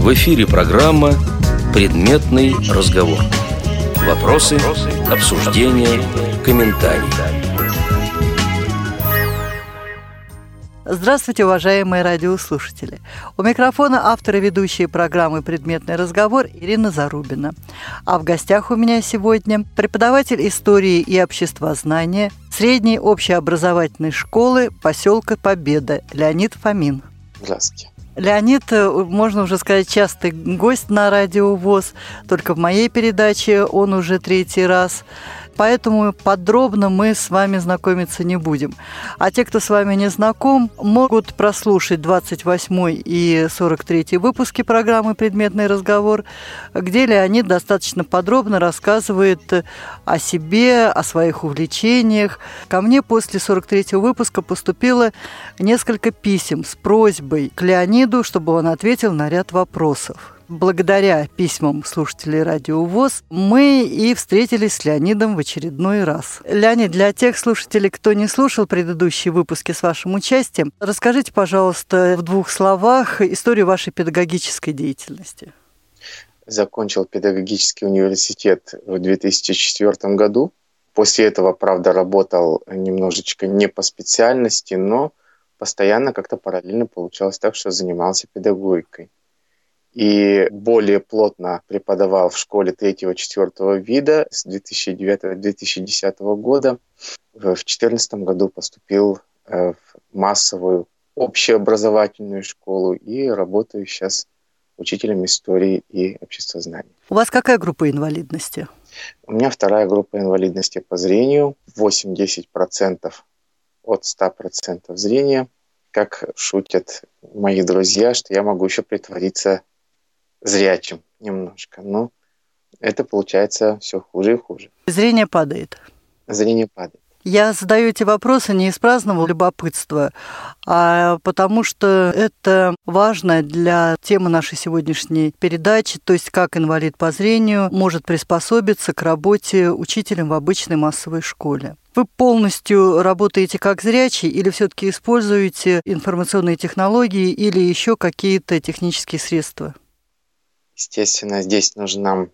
В эфире программа «Предметный разговор». Вопросы, обсуждения, комментарии. Здравствуйте, уважаемые радиослушатели. У микрофона автор и ведущая программы «Предметный разговор» Ирина Зарубина. А в гостях у меня сегодня преподаватель истории и обществознания средней общеобразовательной школы поселка Победа Леонид Фомин. Здравствуйте. Леонид, э, можно уже сказать, частый гость на радио ВОЗ. Только в моей передаче он уже третий раз поэтому подробно мы с вами знакомиться не будем. А те, кто с вами не знаком, могут прослушать 28 и 43 выпуски программы «Предметный разговор», где Леонид достаточно подробно рассказывает о себе, о своих увлечениях. Ко мне после 43 выпуска поступило несколько писем с просьбой к Леониду, чтобы он ответил на ряд вопросов благодаря письмам слушателей Радио ВОЗ мы и встретились с Леонидом в очередной раз. Леонид, для тех слушателей, кто не слушал предыдущие выпуски с вашим участием, расскажите, пожалуйста, в двух словах историю вашей педагогической деятельности. Закончил педагогический университет в 2004 году. После этого, правда, работал немножечко не по специальности, но постоянно как-то параллельно получалось так, что занимался педагогикой и более плотно преподавал в школе третьего-четвертого вида с 2009-2010 года. В 2014 году поступил э, в массовую общеобразовательную школу и работаю сейчас учителем истории и обществознания. У вас какая группа инвалидности? У меня вторая группа инвалидности по зрению, 8-10% от 100% зрения. Как шутят мои друзья, что я могу еще притвориться зрячим немножко, но это получается все хуже и хуже. Зрение падает. Зрение падает. Я задаю эти вопросы не из праздного любопытства, а потому что это важно для темы нашей сегодняшней передачи, то есть как инвалид по зрению может приспособиться к работе учителем в обычной массовой школе. Вы полностью работаете как зрячий или все-таки используете информационные технологии или еще какие-то технические средства? Естественно, здесь нужно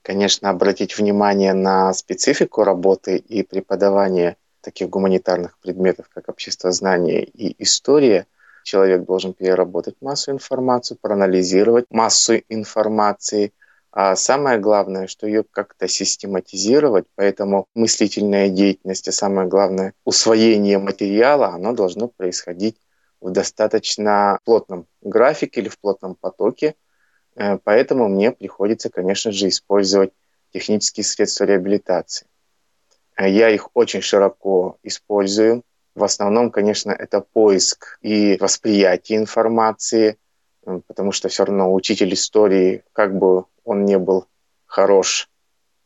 конечно, обратить внимание на специфику работы и преподавания таких гуманитарных предметов, как обществознание и история. Человек должен переработать массу информации, проанализировать массу информации, а самое главное, что ее как-то систематизировать, поэтому мыслительная деятельность, а самое главное, усвоение материала, оно должно происходить в достаточно плотном графике или в плотном потоке, поэтому мне приходится, конечно же, использовать технические средства реабилитации. Э, я их очень широко использую. В основном, конечно, это поиск и восприятие информации, э, потому что все равно учитель истории, как бы он не был хорош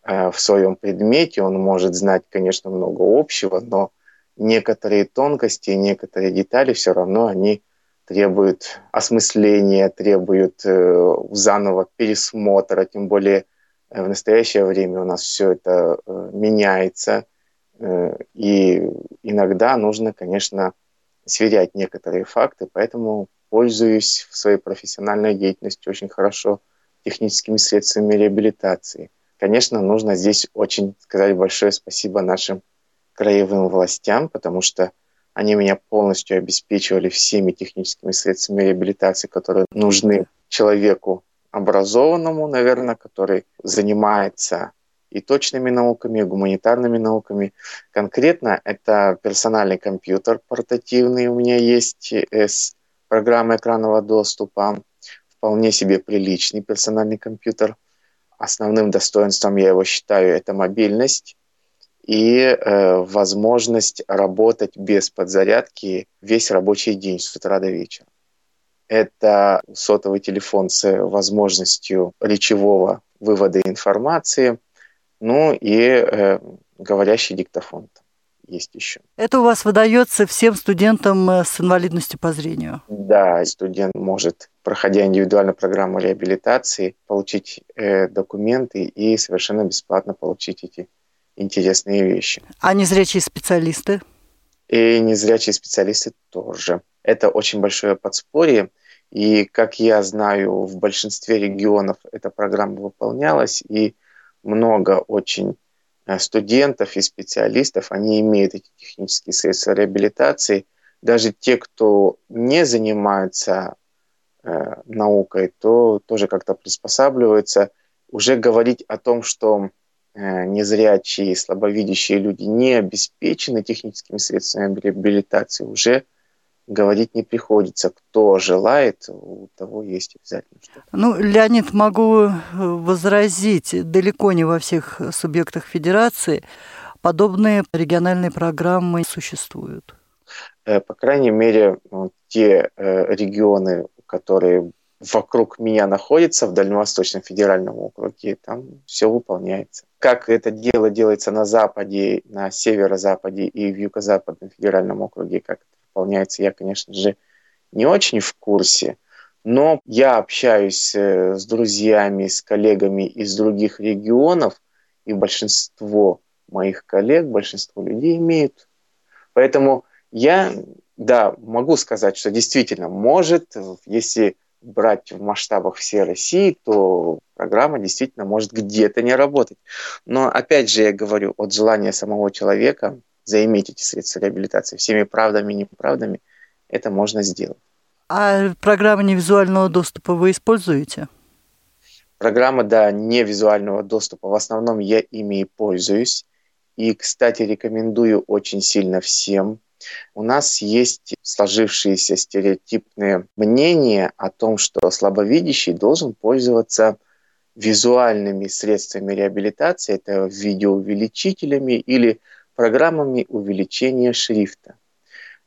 в своем предмете, он может знать, конечно, много общего, но некоторые тонкости, некоторые детали все равно они требуют осмысления, требуют э, заново пересмотра, тем более э, в настоящее время у нас все это э, меняется, э, и иногда нужно, конечно, сверять некоторые факты, поэтому пользуюсь в своей профессиональной деятельности очень хорошо техническими средствами реабилитации. Конечно, нужно здесь очень сказать большое спасибо нашим краевым властям, потому что они меня полностью обеспечивали всеми техническими средствами реабилитации, которые нужны человеку образованному, наверное, который занимается и точными науками, и гуманитарными науками. Конкретно это персональный компьютер портативный у меня есть с программой экранного доступа. Вполне себе приличный персональный компьютер. Основным достоинством я его считаю это мобильность и э, возможность работать без подзарядки весь рабочий день с утра до вечера. Это сотовый телефон с возможностью речевого вывода информации, ну и э, говорящий диктофон есть еще. Это у вас выдается всем студентам э, с инвалидностью по зрению? Да, студент может, проходя индивидуальную программу реабилитации, получить э, документы и совершенно бесплатно получить эти интересные вещи. А незрячие специалисты? И незрячие специалисты тоже. Это очень большое подспорье. И, как я знаю, в большинстве регионов эта программа выполнялась, и много очень э, студентов и специалистов, они имеют эти технические средства реабилитации. Даже те, кто не занимается э, наукой, то тоже как-то приспосабливаются. Уже говорить о том, что незрячие, слабовидящие люди не обеспечены техническими средствами реабилитации, уже говорить не приходится. Кто желает, у того есть обязательно что-то. Ну, Леонид, могу э, возразить, далеко не во всех субъектах федерации подобные региональные программы существуют. Э, по крайней мере, те э, регионы, которые вокруг меня находятся в Дальневосточном федеральном округе, там все выполняется. Как это дело делается на западе, на северо-западе и в юго-западном федеральном округе, как это выполняется, я, конечно же, не очень в курсе, но я общаюсь э, с друзьями, с коллегами из других регионов, и большинство моих коллег, большинство людей имеют. Поэтому я, да, могу сказать, что действительно может, если брать в масштабах всей России, то программа действительно может где-то не работать. Но опять же я говорю, от желания самого человека заиметь эти средства реабилитации всеми правдами и неправдами, это можно сделать. А программы невизуального доступа вы используете? Программа, да, невизуального доступа. В основном я ими и пользуюсь. И, кстати, рекомендую очень сильно всем. У нас есть сложившиеся стереотипные мнения о том, что слабовидящий должен пользоваться визуальными средствами реабилитации, это видеоувеличителями или программами увеличения шрифта.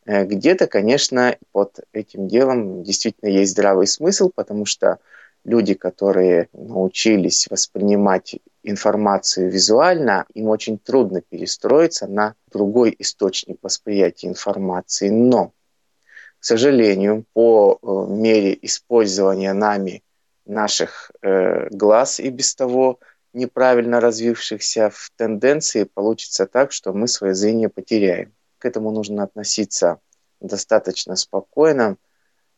Э, где-то, конечно, под этим делом действительно есть здравый смысл, потому что люди, которые научились воспринимать информацию визуально, им очень трудно перестроиться на другой источник восприятия информации. Но, к сожалению, по э, мере использования нами наших э, глаз и без того неправильно развившихся в тенденции, получится так, что мы свое зрение потеряем. К этому нужно относиться достаточно спокойно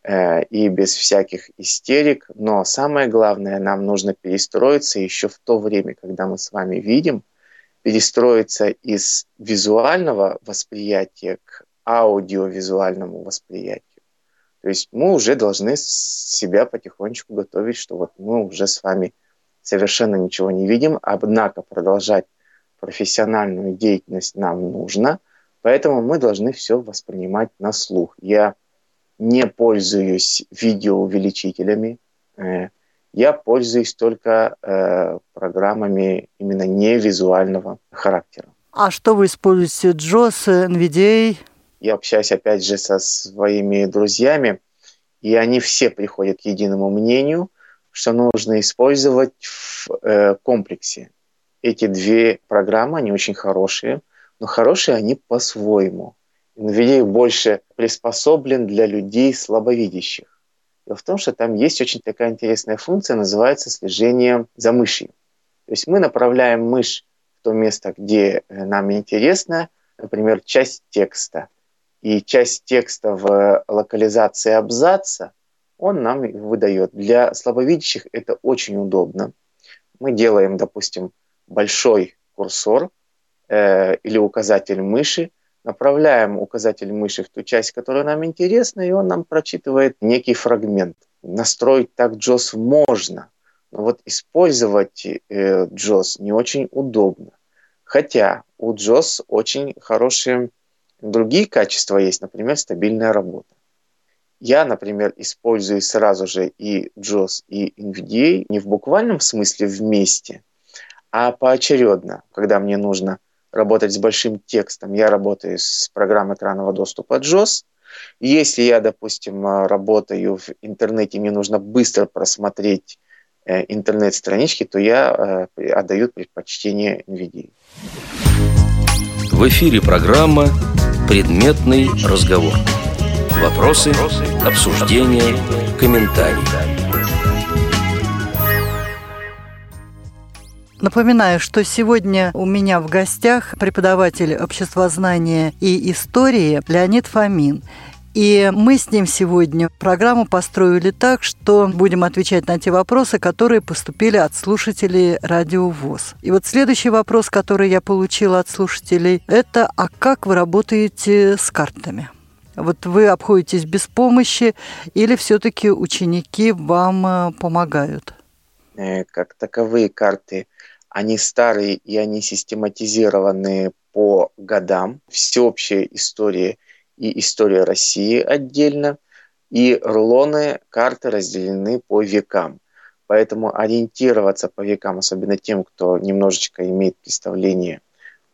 и без всяких истерик. Но самое главное, нам нужно перестроиться еще в то время, когда мы с вами видим, перестроиться из визуального восприятия к аудиовизуальному восприятию. То есть мы уже должны себя потихонечку готовить, что вот мы уже с вами – совершенно ничего не видим, однако продолжать профессиональную деятельность нам нужно, поэтому мы должны все воспринимать на слух. Я не пользуюсь видеоувеличителями, э, я пользуюсь только э, программами именно невизуального характера. А что вы используете? JOS, NVDA? Я общаюсь опять же со своими друзьями, и они все приходят к единому мнению – что нужно использовать в э, комплексе. Эти две программы, они очень хорошие, но хорошие они по-своему. NVIDIA больше приспособлен для людей слабовидящих. Дело в том, что там есть очень такая интересная функция, называется слежение за мышью. То есть мы направляем мышь в то место, где э, нам интересно, например, часть текста. И часть текста в локализации абзаца он нам выдает. Для слабовидящих это очень удобно. Мы делаем, допустим, большой курсор э, или указатель мыши, направляем указатель мыши в ту часть, которая нам интересна, и он нам прочитывает некий фрагмент. Настроить так JOS можно, но вот использовать э, JOS не очень удобно. Хотя у JOS очень хорошие другие качества есть, например, стабильная работа. Я, например, использую сразу же и JOS, и NVDA не в буквальном смысле вместе, а поочередно, когда мне нужно работать с большим текстом. Я работаю с программой экранного доступа JOS. Если я, допустим, работаю в интернете, мне нужно быстро просмотреть э, интернет-странички, то я э, отдаю предпочтение NVIDIA. В эфире программа «Предметный разговор». Вопросы, обсуждения, комментарии. Напоминаю, что сегодня у меня в гостях преподаватель обществознания и истории Леонид Фомин. И мы с ним сегодня программу построили так, что будем отвечать на те вопросы, которые поступили от слушателей Радио ВОЗ. И вот следующий вопрос, который я получила от слушателей, это «А как вы работаете с картами?» Вот вы обходитесь без помощи или все-таки ученики вам э, помогают? Э, как таковые карты, они старые и они систематизированы по годам. Всеобщая история и история России отдельно. И рулоны карты разделены по векам. Поэтому ориентироваться по векам, особенно тем, кто немножечко имеет представление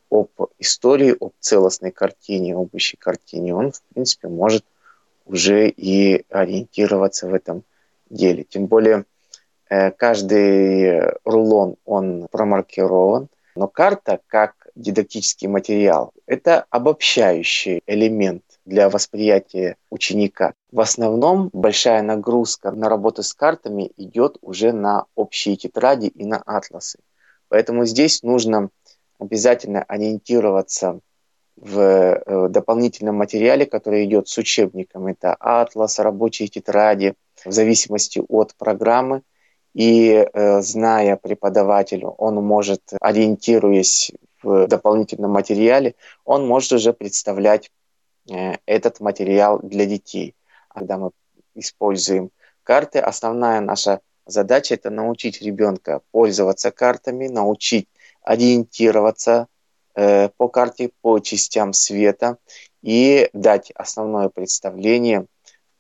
об истории, об целостной картине, об общей картине, он, в принципе, может уже и ориентироваться в этом деле. Тем более, каждый рулон, он промаркирован, но карта, как дидактический материал, это обобщающий элемент для восприятия ученика. В основном большая нагрузка на работу с картами идет уже на общие тетради и на атласы. Поэтому здесь нужно обязательно ориентироваться в э, дополнительном материале, который идет с учебником. Это атлас, рабочие тетради, в зависимости от программы. И э, зная преподавателю, он может, ориентируясь в дополнительном материале, он может уже представлять Э, этот материал для детей. Когда мы используем карты, основная наша задача – это научить ребенка пользоваться картами, научить ориентироваться э, по карте, по частям света и дать основное представление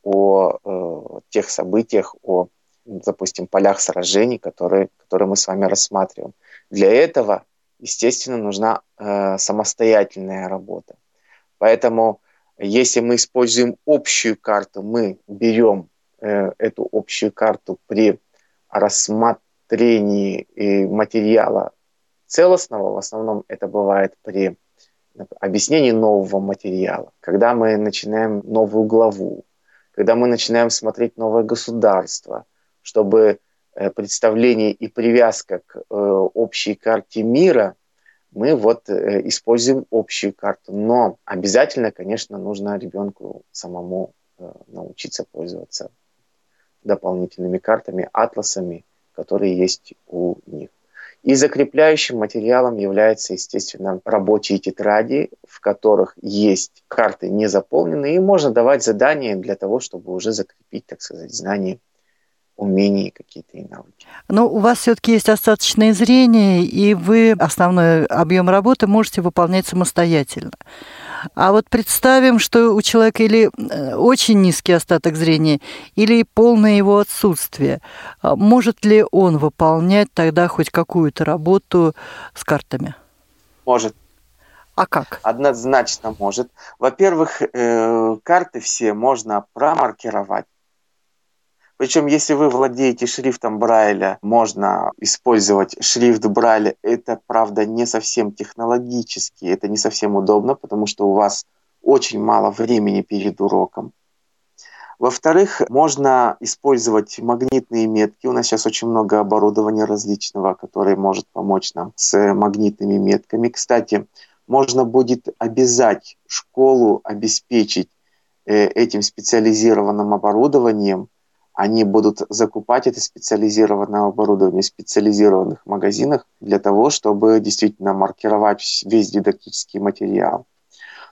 о э, тех событиях, о, допустим, полях сражений, которые, которые мы с вами рассматриваем. Для этого, естественно, нужна э, самостоятельная работа. Поэтому если мы используем общую карту, мы берем э, эту общую карту при рассмотрении э, материала целостного, в основном это бывает при объяснении нового материала, когда мы начинаем новую главу, когда мы начинаем смотреть новое государство, чтобы э, представление и привязка к общей карте мира – мы вот э, используем общую карту. Но обязательно, конечно, нужно ребенку самому э, научиться пользоваться дополнительными картами, атласами, которые есть у них. И закрепляющим материалом является, естественно, рабочие тетради, в которых есть карты не заполненные, и можно давать задания для того, чтобы уже закрепить, так сказать, знания умения какие-то и навыки. Но у вас все-таки есть остаточное зрение, и вы основной объем работы можете выполнять самостоятельно. А вот представим, что у человека или э, очень низкий остаток зрения, или полное его отсутствие. А может ли он выполнять тогда хоть какую-то работу с картами? Может. А как? Однозначно может. Во-первых, э, карты все можно промаркировать причем, если вы владеете шрифтом Брайля, можно использовать шрифт Брайля. Это, правда, не совсем технологически, это не совсем удобно, потому что у вас очень мало времени перед уроком. Во-вторых, можно использовать магнитные метки. У нас сейчас очень много оборудования различного, которое может помочь нам с магнитными метками. Кстати, можно будет обязать школу обеспечить э, этим специализированным оборудованием они будут закупать это специализированное оборудование в специализированных магазинах для того, чтобы действительно маркировать весь дидактический материал.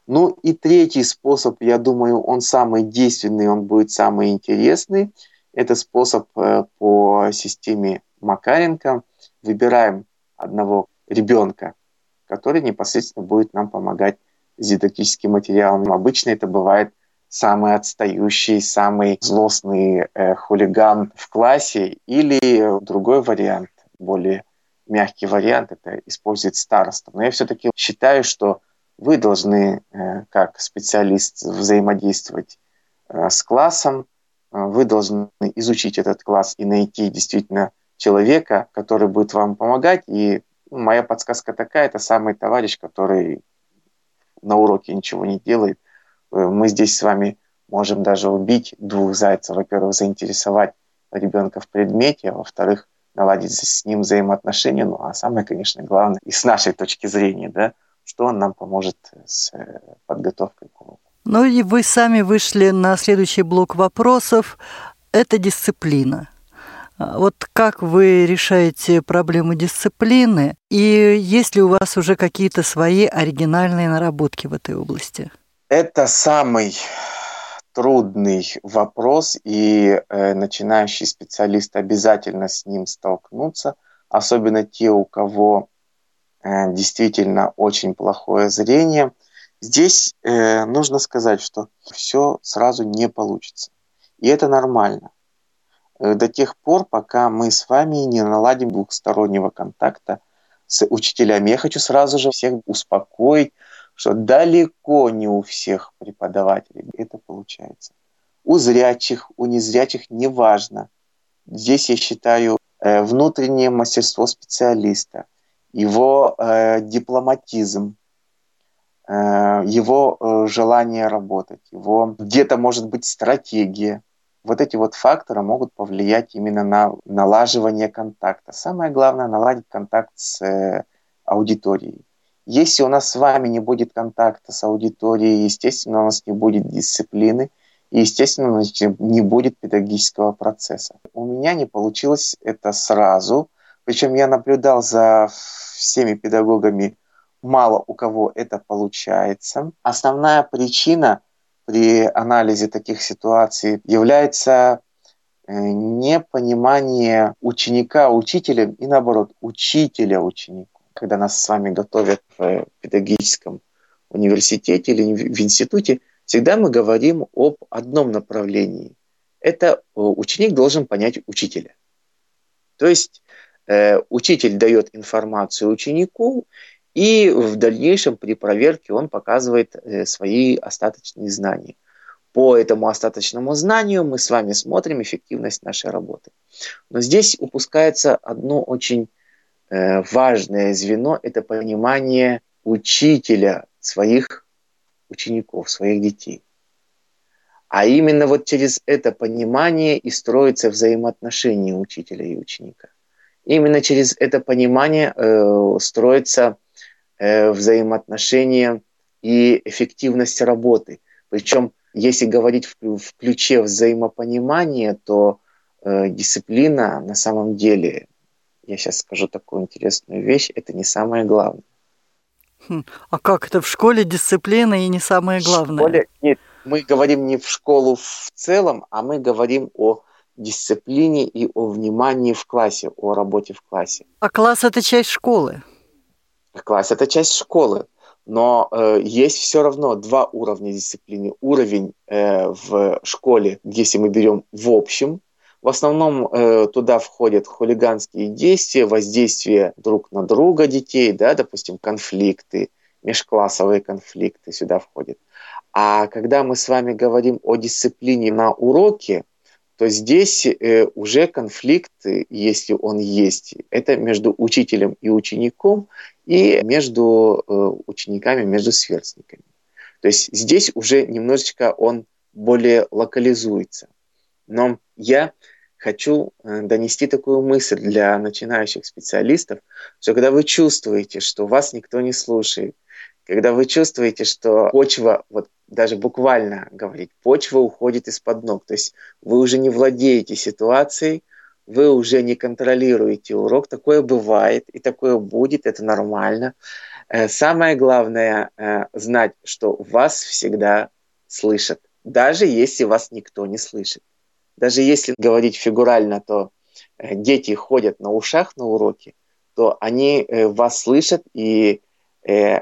Ну и третий способ, я думаю, он самый действенный, он будет самый интересный. Это способ э, по системе Макаренко. Выбираем одного ребенка, который непосредственно будет нам помогать с дидактическим материалом. Обычно это бывает самый отстающий, самый злостный э, хулиган в классе, или другой вариант, более мягкий вариант, это использовать староста. Но я все-таки считаю, что вы должны, э, как специалист, взаимодействовать э, с классом, вы должны изучить этот класс и найти действительно человека, который будет вам помогать. И моя подсказка такая, это самый товарищ, который на уроке ничего не делает, Э, мы здесь с вами можем даже убить двух зайцев. Во-первых, заинтересовать ребенка в предмете, а во-вторых, наладить с ним взаимоотношения. Ну, а самое, конечно, главное, и с нашей точки зрения, да, что он нам поможет с э, подготовкой к уроку. Ну и вы сами вышли на следующий блок вопросов. Это дисциплина. А вот как вы решаете проблему дисциплины? И есть ли у вас уже какие-то свои оригинальные наработки в этой области? Это самый трудный вопрос, и э, начинающий специалист обязательно с ним столкнутся, особенно те, у кого э, действительно очень плохое зрение. Здесь э, нужно сказать, что все сразу не получится. И это нормально. Э, до тех пор, пока мы с вами не наладим двухстороннего контакта с учителями. Я хочу сразу же всех успокоить, что далеко не у всех преподавателей это получается. У зрячих, у незрячих неважно. Здесь я считаю э, внутреннее мастерство специалиста, его э, дипломатизм, э, его э, желание работать, его где-то может быть стратегия – вот эти вот факторы могут повлиять именно на налаживание контакта. Самое главное – наладить контакт с э, аудиторией. Если у нас с вами не будет контакта с аудиторией, естественно, у нас не будет дисциплины, и, естественно, у нас не будет педагогического процесса. У меня не получилось это сразу, причем я наблюдал за всеми педагогами, мало у кого это получается. Основная причина – при анализе таких ситуаций является э, непонимание ученика учителем и наоборот учителя ученику. Когда нас с вами готовят в педагогическом университете или в институте, всегда мы говорим об одном направлении. Это э, ученик должен понять учителя. То есть э, учитель дает информацию ученику, и в дальнейшем при проверке он показывает э, свои остаточные знания. По этому остаточному знанию мы с вами смотрим эффективность нашей работы. Но здесь упускается одно очень важное звено – это понимание учителя своих учеников, своих детей. А именно вот через это понимание и строится взаимоотношения учителя и ученика. Именно через это понимание э, строится Э, взаимоотношения и эффективность работы. Причем, если говорить в, в ключе взаимопонимания, то э, дисциплина на самом деле, я сейчас скажу такую интересную вещь, это не самое главное. Хм, а как это в школе дисциплина и не самое главное? В школе, нет, мы говорим не в школу в целом, а мы говорим о дисциплине и о внимании в классе, о работе в классе. А класс это часть школы? Класс – это часть школы, но э, есть все равно два уровня дисциплины. Уровень э, в школе, если мы берем в общем, в основном э, туда входят хулиганские действия, воздействие друг на друга детей, да, допустим, конфликты, межклассовые конфликты сюда входят. А когда мы с вами говорим о дисциплине на уроке, то здесь э, уже конфликт, если он есть, это между учителем и учеником, и между э, учениками, между сверстниками. То есть здесь уже немножечко он более локализуется. Но я хочу э, донести такую мысль для начинающих специалистов, что когда вы чувствуете, что вас никто не слушает, когда вы чувствуете, что почва, вот даже буквально говорить, почва уходит из-под ног, то есть вы уже не владеете ситуацией, вы уже не контролируете урок. Такое бывает и такое будет, это нормально. Э, самое главное э, знать, что вас всегда слышат, даже если вас никто не слышит. Даже если говорить фигурально, то э, дети ходят на ушах на уроки, то они вас слышат и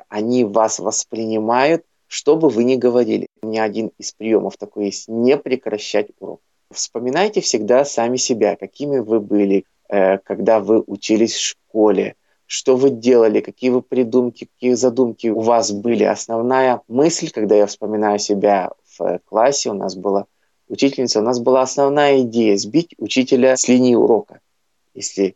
они вас воспринимают, что бы вы ни говорили. У меня один из приемов такой есть – не прекращать урок. Вспоминайте всегда сами себя, какими вы были, э, когда вы учились в школе, что вы делали, какие вы придумки, какие задумки у вас были. Основная мысль, когда я вспоминаю себя в классе, у нас была учительница, у нас была основная идея сбить учителя с линии урока, если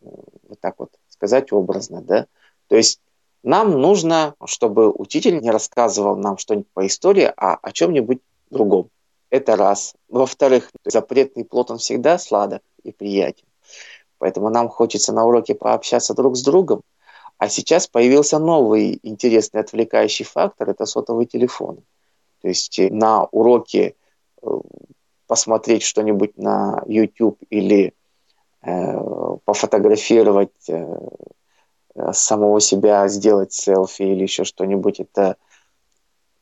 э, вот так вот сказать образно, да. То есть нам нужно, чтобы учитель не рассказывал нам что-нибудь по истории, а о чем-нибудь другом. Это раз. Во-вторых, запретный плод, он всегда сладок и приятен. Поэтому нам хочется на уроке пообщаться друг с другом. А сейчас появился новый интересный отвлекающий фактор – это сотовый телефон. То есть на уроке посмотреть что-нибудь на YouTube или пофотографировать самого себя, сделать селфи или еще что-нибудь, это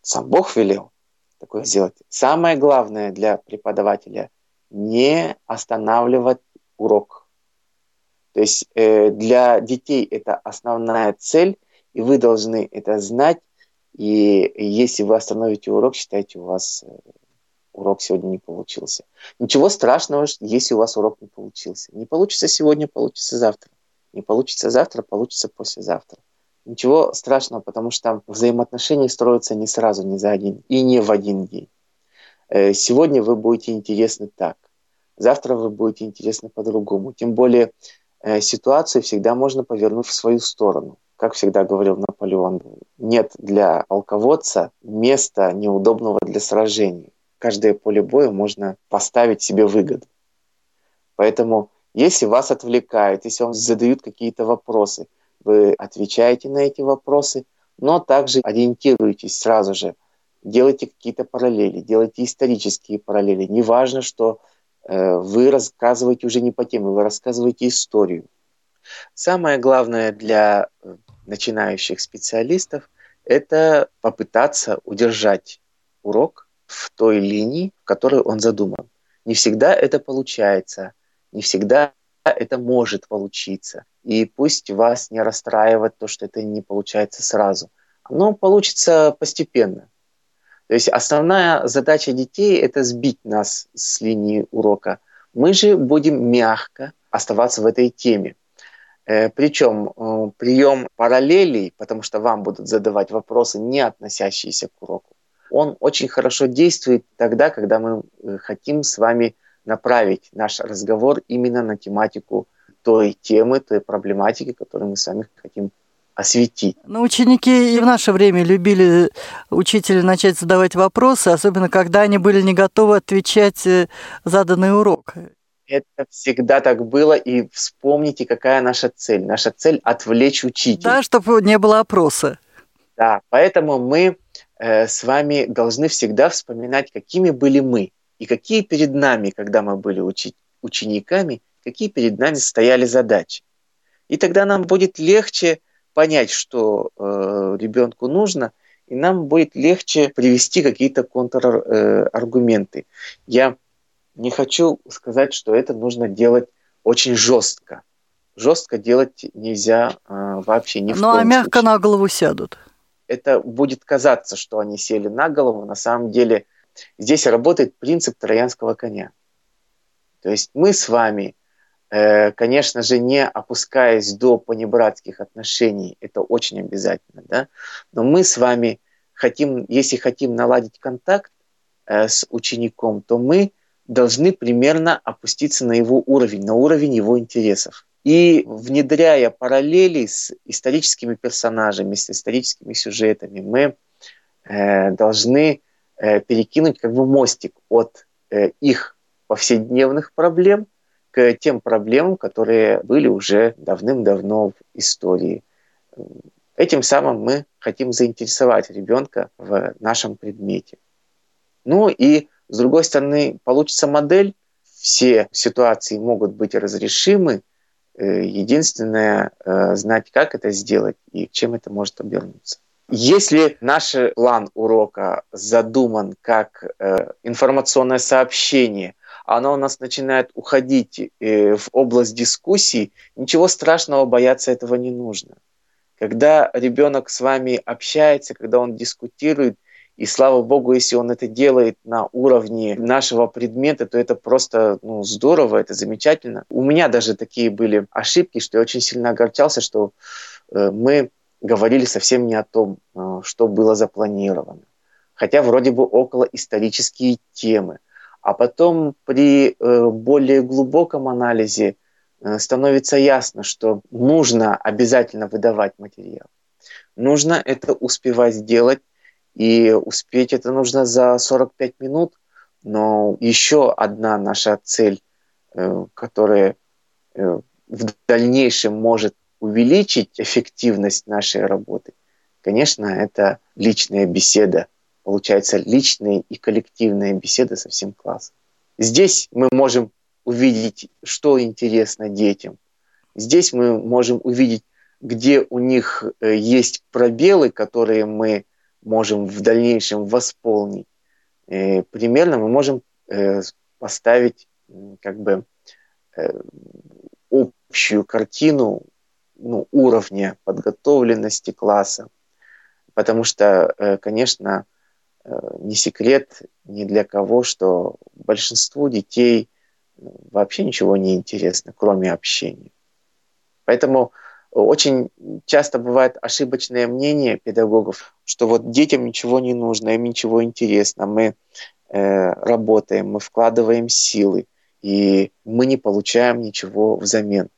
сам Бог велел такое сделать. Самое главное для преподавателя – не останавливать урок. То есть э, для детей это основная цель, и вы должны это знать. И если вы остановите урок, считайте, у вас э, урок сегодня не получился. Ничего страшного, если у вас урок не получился. Не получится сегодня, получится завтра. Не получится завтра, получится послезавтра. Ничего страшного, потому что взаимоотношения строятся не сразу, не за один и не в один день. Э, сегодня вы будете интересны так, завтра вы будете интересны по-другому. Тем более э, ситуацию всегда можно повернуть в свою сторону. Как всегда говорил Наполеон, нет для полководца места неудобного для сражений. Каждое поле боя можно поставить себе выгоду. Поэтому если вас отвлекают, если вам задают какие-то вопросы, вы отвечаете на эти вопросы, но также ориентируйтесь сразу же, делайте какие-то параллели, делайте исторические параллели. Неважно, что э, вы рассказываете уже не по теме, вы рассказываете историю. Самое главное для э, начинающих специалистов – это попытаться удержать урок в той линии, в которой он задуман. Не всегда это получается, не всегда это может получиться. И пусть вас не расстраивает то, что это не получается сразу. Оно получится постепенно. То есть основная задача детей – это сбить нас с линии урока. Мы же будем мягко оставаться в этой теме. Э, Причем э, прием параллелей, потому что вам будут задавать вопросы, не относящиеся к уроку, он очень хорошо действует тогда, когда мы э, хотим с вами направить наш разговор именно на тематику той темы, той проблематики, которую мы сами хотим осветить. Но ученики и в наше время любили учителя начать задавать вопросы, особенно когда они были не готовы отвечать э, заданный урок. Это всегда так было, и вспомните, какая наша цель. Наша цель – отвлечь учителя. Да, чтобы не было опроса. Да, поэтому мы э, с вами должны всегда вспоминать, какими были мы, и какие перед нами, когда мы были учи- учениками, какие перед нами стояли задачи. И тогда нам будет легче понять, что э, ребенку нужно, и нам будет легче привести какие-то контраргументы. Э, Я не хочу сказать, что это нужно делать очень жестко. Жестко делать нельзя э, вообще ни в Ну а мягко случае. на голову сядут. Это будет казаться, что они сели на голову. На самом деле здесь работает принцип троянского коня. То есть мы с вами Э, конечно же, не опускаясь до понебратских отношений, это очень обязательно, да, но мы с вами хотим, если хотим наладить контакт э, с учеником, то мы должны примерно опуститься на его уровень, на уровень его интересов. И внедряя параллели с историческими персонажами, с историческими сюжетами, мы э, должны э, перекинуть как бы мостик от э, их повседневных проблем – к тем проблемам, которые были уже давным-давно в истории. Этим самым мы хотим заинтересовать ребенка в нашем предмете. Ну и, с другой стороны, получится модель, все ситуации могут быть разрешимы, единственное, э, знать, как это сделать и чем это может обернуться. Если наш план урока задуман как э, информационное сообщение оно у нас начинает уходить э, в область дискуссий, ничего страшного, бояться этого не нужно. Когда ребенок с вами общается, когда он дискутирует, и слава богу, если он это делает на уровне нашего предмета, то это просто ну, здорово, это замечательно. У меня даже такие были ошибки, что я очень сильно огорчался, что э, мы говорили совсем не о том, э, что было запланировано. Хотя вроде бы около исторические темы – а потом при э, более глубоком анализе становится ясно, что нужно обязательно выдавать материал. Нужно это успевать сделать, и успеть это нужно за 45 минут. Но еще одна наша цель, э, которая в дальнейшем может увеличить эффективность нашей работы, конечно, это личная беседа получаются личные и коллективные беседы со всем классом. Здесь мы можем увидеть, что интересно детям. Здесь мы можем увидеть, где у них э, есть пробелы, которые мы можем в дальнейшем восполнить. Э, примерно мы можем э, поставить как бы общую картину ну, уровня подготовленности класса. Потому что, конечно, не секрет ни для кого, что большинству детей вообще ничего не интересно, кроме общения. Поэтому очень часто бывает ошибочное мнение педагогов, что вот детям ничего не нужно, им ничего интересно, мы э, работаем, мы вкладываем силы, и мы не получаем ничего взамен.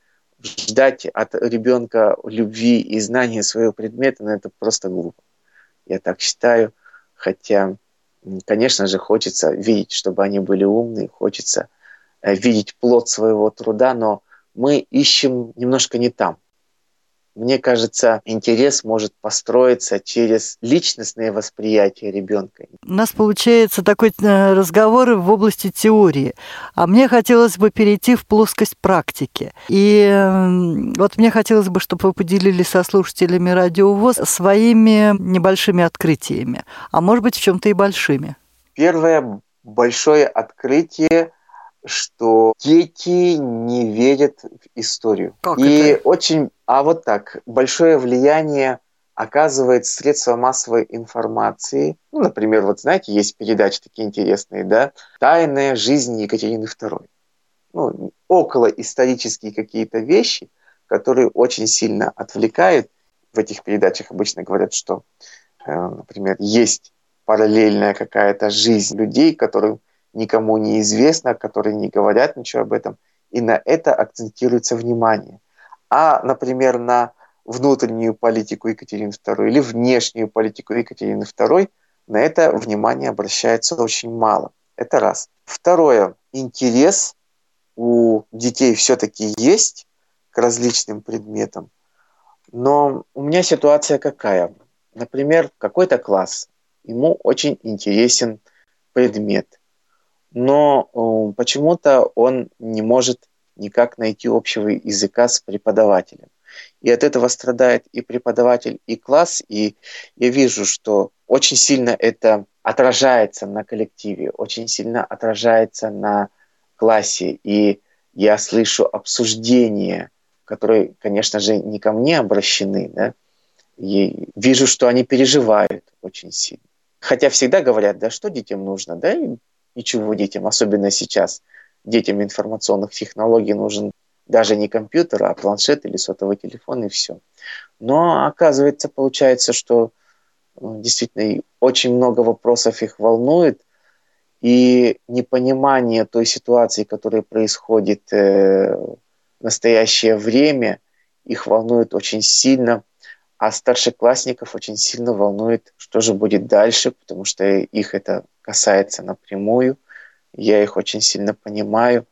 Ждать от ребенка любви и знания своего предмета, ну, это просто глупо. Я так считаю, хотя, конечно же, хочется видеть, чтобы они были умные, хочется э, видеть плод своего труда, но мы ищем немножко не там. Мне кажется, интерес может построиться через личностное восприятие ребенка. У нас получается такой э, разговор в области теории, а мне хотелось бы перейти в плоскость практики. И вот мне хотелось бы, чтобы вы поделились со слушателями Радио ВОЗ своими небольшими открытиями, а может быть в чем-то и большими. Первое большое открытие что дети не верят в историю. Как и это? очень, а вот так, большое влияние оказывает средства массовой информации. Ну, например, вот знаете, есть передачи такие интересные, да, «Тайная жизнь Екатерины II». Ну, около исторические какие-то вещи, которые очень сильно отвлекают. В этих передачах обычно говорят, что, э, например, есть параллельная какая-то жизнь людей, которым никому не известно, которые не говорят ничего об этом, и на это акцентируется внимание. А, например, на внутреннюю политику Екатерины II или внешнюю политику Екатерины II, на это внимание обращается очень мало. Это раз. Второе. Интерес у детей все-таки есть к различным предметам. Но у меня ситуация какая? Например, какой-то класс, ему очень интересен предмет но э, почему-то он не может никак найти общего языка с преподавателем. И от этого страдает и преподаватель, и класс. И я вижу, что очень сильно это отражается на коллективе, очень сильно отражается на классе. И я слышу обсуждения, которые, конечно же, не ко мне обращены, да, и вижу, что они переживают очень сильно. Хотя всегда говорят, да что детям нужно, да, ничего детям, особенно сейчас. Детям информационных технологий нужен даже не компьютер, а планшет или сотовый телефон и все. Но оказывается, получается, что ну, действительно очень много вопросов их волнует, и непонимание той ситуации, которая происходит э, в настоящее время, их волнует очень сильно, а старшеклассников очень сильно волнует, что же будет дальше, потому что их это касается напрямую. Я их очень сильно понимаю.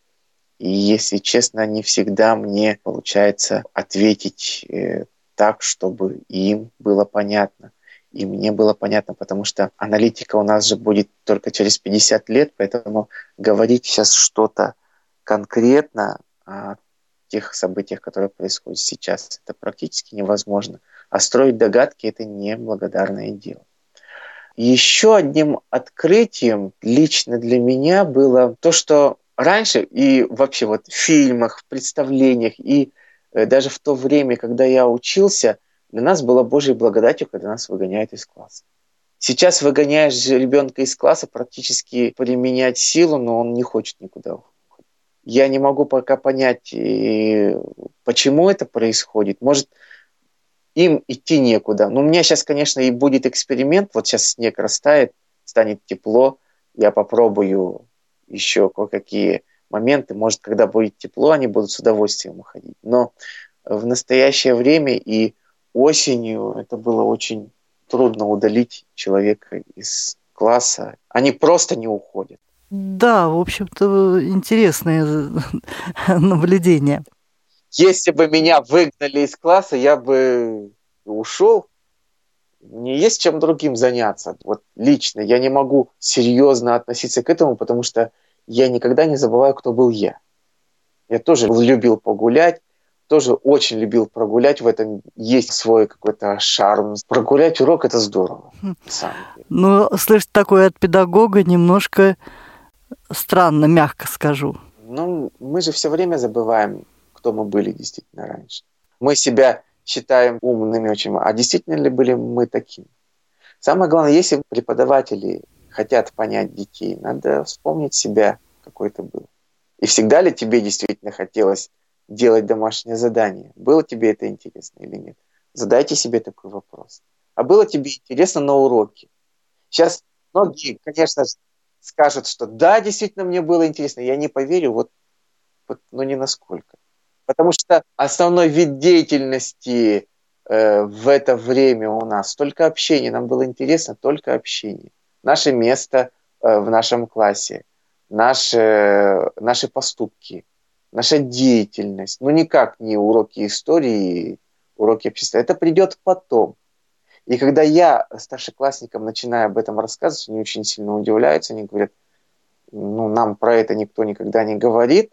И, если честно, не всегда мне получается ответить э, так, чтобы им было понятно. И мне было понятно, потому что аналитика у нас же будет только через 50 лет, поэтому говорить сейчас что-то конкретно о тех событиях, которые происходят сейчас, это практически невозможно. А строить догадки – это неблагодарное дело. Еще одним открытием лично для меня было то, что раньше и вообще вот в фильмах, в представлениях и э, даже в то время, когда я учился, для нас было Божьей благодатью, когда нас выгоняют из класса. Сейчас выгоняешь ребенка из класса практически применять силу, но он не хочет никуда уходить. Я не могу пока понять, э, почему это происходит. Может, им идти некуда. Но у меня сейчас, конечно, и будет эксперимент. Вот сейчас снег растает, станет тепло. Я попробую еще кое-какие моменты. Может, когда будет тепло, они будут с удовольствием уходить. Но в настоящее время и осенью это было очень трудно удалить человека из класса. Они просто не уходят. Да, в общем-то, интересное наблюдение. Если бы меня выгнали из класса, я бы ушел. мне есть чем другим заняться. Вот лично я не могу серьезно относиться к этому, потому что я никогда не забываю, кто был я. Я тоже любил погулять, тоже очень любил прогулять. В этом есть свой какой-то шарм. Прогулять урок – это здорово. Хм. Ну, слышать такое от педагога немножко странно, мягко скажу. Ну, мы же все время забываем, кто мы были действительно раньше. Мы себя считаем умными очень, а действительно ли были мы такими? Самое главное, если преподаватели хотят понять детей, надо вспомнить себя, какой ты был. И всегда ли тебе действительно хотелось делать домашнее задание? Было тебе это интересно или нет? Задайте себе такой вопрос. А было тебе интересно на уроке? Сейчас многие, конечно, скажут, что да, действительно мне было интересно. Я не поверю, вот, вот но не насколько. Потому что основной вид деятельности э, в это время у нас только общение. Нам было интересно только общение. Наше место э, в нашем классе, наши, наши поступки, наша деятельность. Ну, никак не уроки истории, уроки общества. Это придет потом. И когда я старшеклассникам начинаю об этом рассказывать, они очень сильно удивляются, они говорят, ну, нам про это никто никогда не говорит.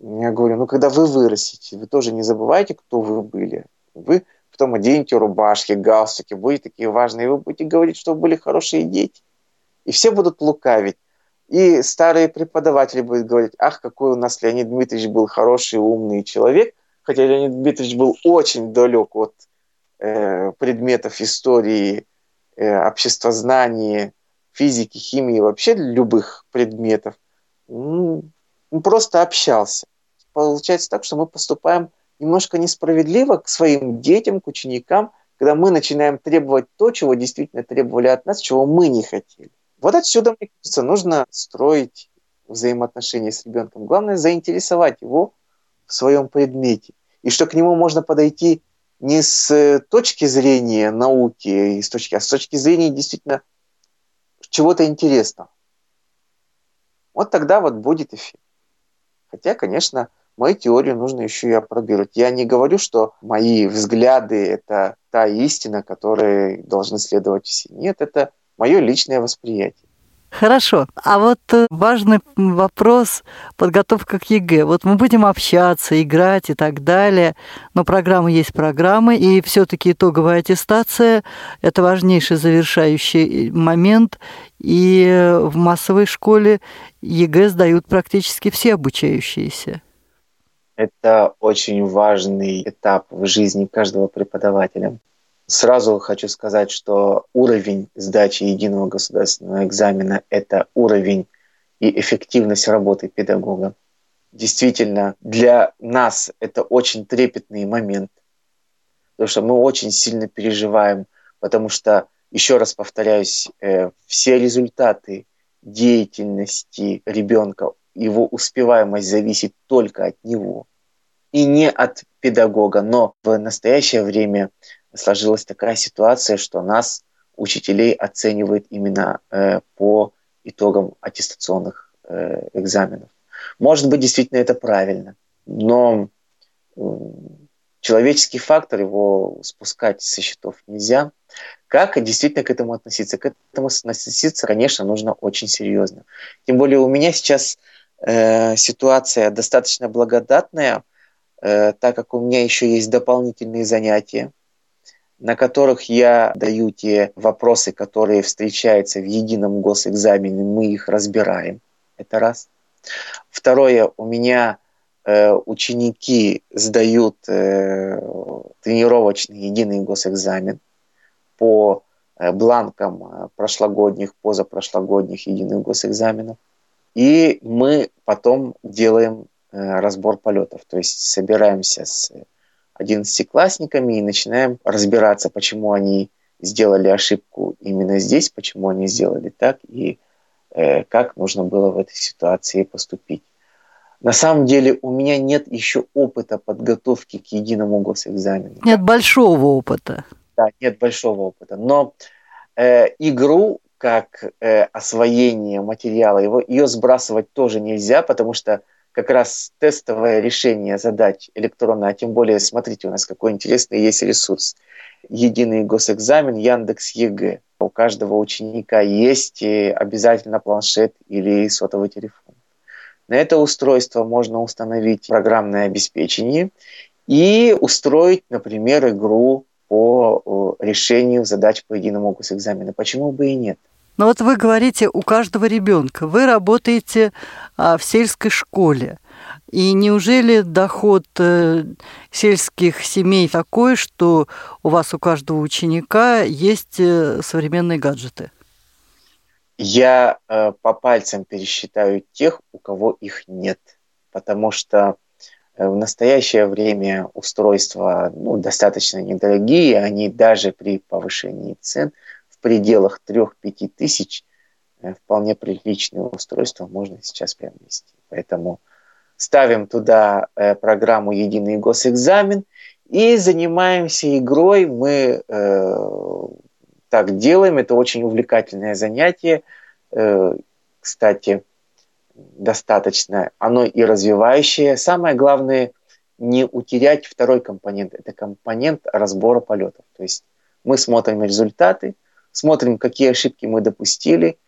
Я говорю, ну, когда вы вырастете, вы тоже не забывайте, кто вы были. Вы потом оденете рубашки, галстуки, будете такие важные, и вы будете говорить, что вы были хорошие дети. И все будут лукавить. И старые преподаватели будут говорить, ах, какой у нас Леонид Дмитриевич был хороший, умный человек, хотя Леонид Дмитриевич был очень далек от э, предметов истории, э, обществознания, физики, химии, вообще любых предметов. Ну, просто общался. Получается так, что мы поступаем немножко несправедливо к своим детям, к ученикам, когда мы начинаем требовать то, чего действительно требовали от нас, чего мы не хотели. Вот отсюда, мне кажется, нужно строить взаимоотношения с ребенком. Главное заинтересовать его в своем предмете. И что к нему можно подойти не с точки зрения науки, с точки, а с точки зрения действительно чего-то интересного. Вот тогда вот будет эффект. Хотя, конечно, мою теорию нужно еще и опробировать. Я не говорю, что мои взгляды – это та истина, которой должны следовать все. Нет, это мое личное восприятие. Хорошо. А вот э, важный вопрос подготовка к ЕГЭ. Вот мы будем общаться, играть и так далее, но программа есть программы, и все-таки итоговая аттестация – это важнейший завершающий момент, и э, в массовой школе ЕГЭ сдают практически все обучающиеся. Это очень важный этап в жизни каждого преподавателя. Сразу хочу сказать, что уровень сдачи единого государственного экзамена – это уровень и эффективность работы педагога. Действительно, для нас это очень трепетный момент, потому что мы очень сильно переживаем, потому что, еще раз повторяюсь, э, все результаты деятельности ребенка, его успеваемость зависит только от него и не от педагога, но в настоящее время сложилась такая ситуация, что нас, учителей, оценивают именно э, по итогам аттестационных э, экзаменов. Может быть, действительно это правильно, но э, человеческий фактор, его спускать со счетов нельзя. Как действительно к этому относиться? К этому относиться, конечно, нужно очень серьезно. Тем более у меня сейчас э, ситуация достаточно благодатная, э, так как у меня еще есть дополнительные занятия на которых я даю те вопросы, которые встречаются в едином госэкзамене, мы их разбираем. Это раз. Второе, у меня э, ученики сдают э, тренировочный единый госэкзамен по э, бланкам э, прошлогодних, позапрошлогодних единых госэкзаменов. И мы потом делаем э, разбор полетов, то есть собираемся с одиннадцатиклассниками и начинаем разбираться, почему они сделали ошибку именно здесь, почему они сделали так и э, как нужно было в этой ситуации поступить. На самом деле у меня нет еще опыта подготовки к единому госэкзамену. Нет большого опыта. Да, нет большого опыта. Но э, игру как э, освоение материала, его, ее сбрасывать тоже нельзя, потому что как раз тестовое решение задач электронно, а тем более, смотрите, у нас какой интересный есть ресурс. единый госэкзамен Яндекс ЕГЭ. У каждого ученика есть э, обязательно планшет или сотовый телефон. На это устройство можно установить программное обеспечение и устроить, например, игру по решению задач по единому госэкзамену. Почему бы и нет? Но вот вы говорите, у каждого ребенка. Вы работаете а, в сельской школе. И неужели доход э, сельских семей такой, что у вас у каждого ученика есть э, современные гаджеты? Я э, по пальцам пересчитаю тех, у кого их нет. Потому что в настоящее время устройства ну, достаточно недорогие, они даже при повышении цен в пределах 3-5 тысяч вполне приличные устройства можно сейчас приобрести. Поэтому ставим туда э, программу «Единый госэкзамен» и занимаемся игрой. Мы э, так делаем, это очень увлекательное занятие. Э, кстати, достаточно, оно и развивающее. Самое главное не утерять второй компонент. Это компонент разбора полетов. То есть мы смотрим результаты, смотрим, какие ошибки мы допустили.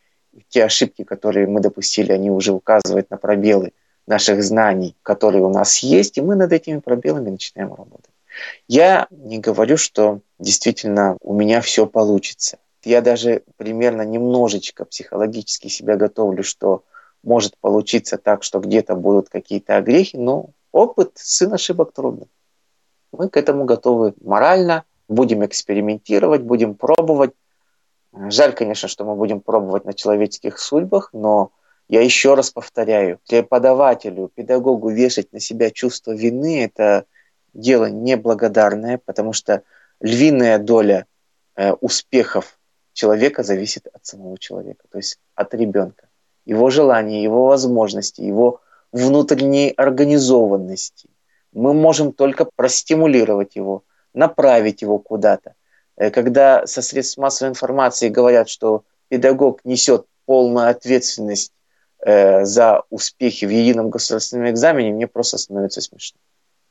Те ошибки, которые мы допустили, они уже указывают на пробелы наших знаний, которые у нас есть, и мы над этими пробелами начинаем работать. Я не говорю, что действительно у меня все получится. Я даже примерно немножечко психологически себя готовлю, что может получиться так, что где-то будут какие-то огрехи, но опыт, сын ошибок трудно. Мы к этому готовы морально, будем экспериментировать, будем пробовать. Жаль, конечно, что мы будем пробовать на человеческих судьбах, но я еще раз повторяю, преподавателю, педагогу вешать на себя чувство вины – это дело неблагодарное, потому что львиная доля э, успехов человека зависит от самого человека, то есть от ребенка. Его желания, его возможности, его внутренней организованности. Мы можем только простимулировать его, направить его куда-то. Э, когда со средств массовой информации говорят, что педагог несет полную ответственность э, за успехи в едином государственном экзамене, мне просто становится смешно.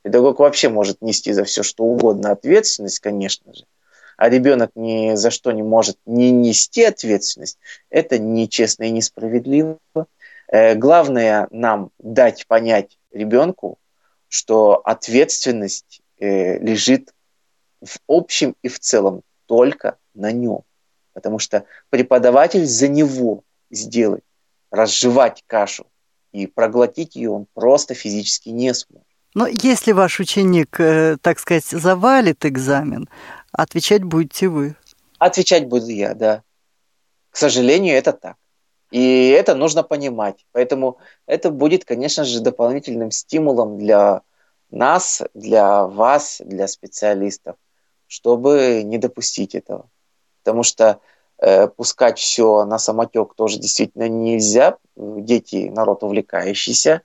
Педагог вообще может нести за все, что угодно ответственность, конечно же, а ребенок ни за что не может не нести ответственность, это нечестно и несправедливо. Э, главное нам дать понять ребенку, что ответственность лежит в общем и в целом только на нем. Потому что преподаватель за него сделает разжевать кашу и проглотить ее он просто физически не сможет. Но если ваш ученик, э, так сказать, завалит экзамен, отвечать будете вы. Отвечать буду я, да. К сожалению, это так. И это нужно понимать. Поэтому это будет, конечно же, дополнительным стимулом для нас, для вас, для специалистов, чтобы не допустить этого. Потому что Э, пускать все на самотек тоже действительно нельзя. Дети народ увлекающийся,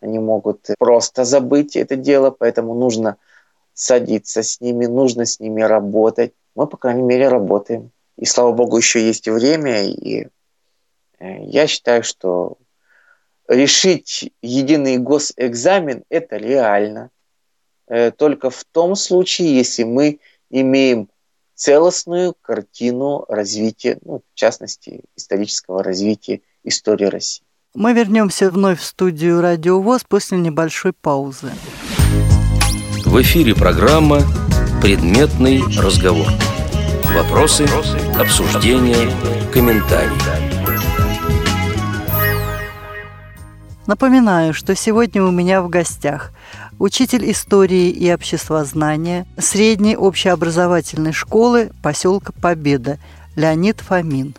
они могут просто забыть это дело, поэтому нужно садиться с ними, нужно с ними работать. Мы, по крайней мере, работаем. И, слава богу, еще есть время, и э, я считаю, что решить единый госэкзамен – это реально. Э, только в том случае, если мы имеем целостную картину развития, ну, в частности, исторического развития истории России. Мы вернемся вновь в студию Радио ВОЗ после небольшой паузы. В эфире программа «Предметный разговор». Вопросы, обсуждения, комментарии. Напоминаю, что сегодня у меня в гостях учитель истории и обществознания средней общеобразовательной школы поселка Победа Леонид Фомин.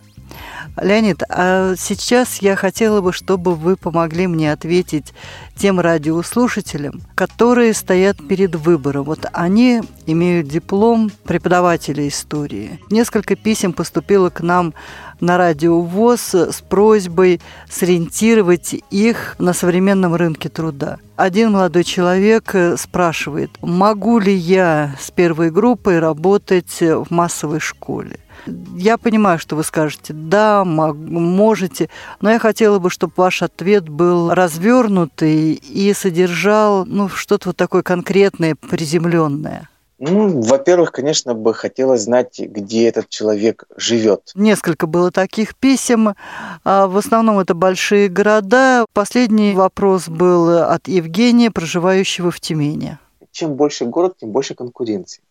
Леонид, а сейчас я хотела бы, чтобы вы помогли мне ответить тем радиослушателям, которые стоят перед выбором. Вот они имеют диплом преподавателя истории. Несколько писем поступило к нам на радио ВОЗ с просьбой сориентировать их на современном рынке труда. Один молодой человек спрашивает, могу ли я с первой группой работать в массовой школе? Я понимаю, что вы скажете, да, можете, но я хотела бы, чтобы ваш ответ был развернутый и содержал ну, что-то вот такое конкретное, приземленное. Ну, во-первых, конечно, бы хотелось знать, где этот человек живет. Несколько было таких писем. А в основном это большие города. Последний вопрос был от Евгения, проживающего в Тюмени. Чем больше город, тем больше конкуренции.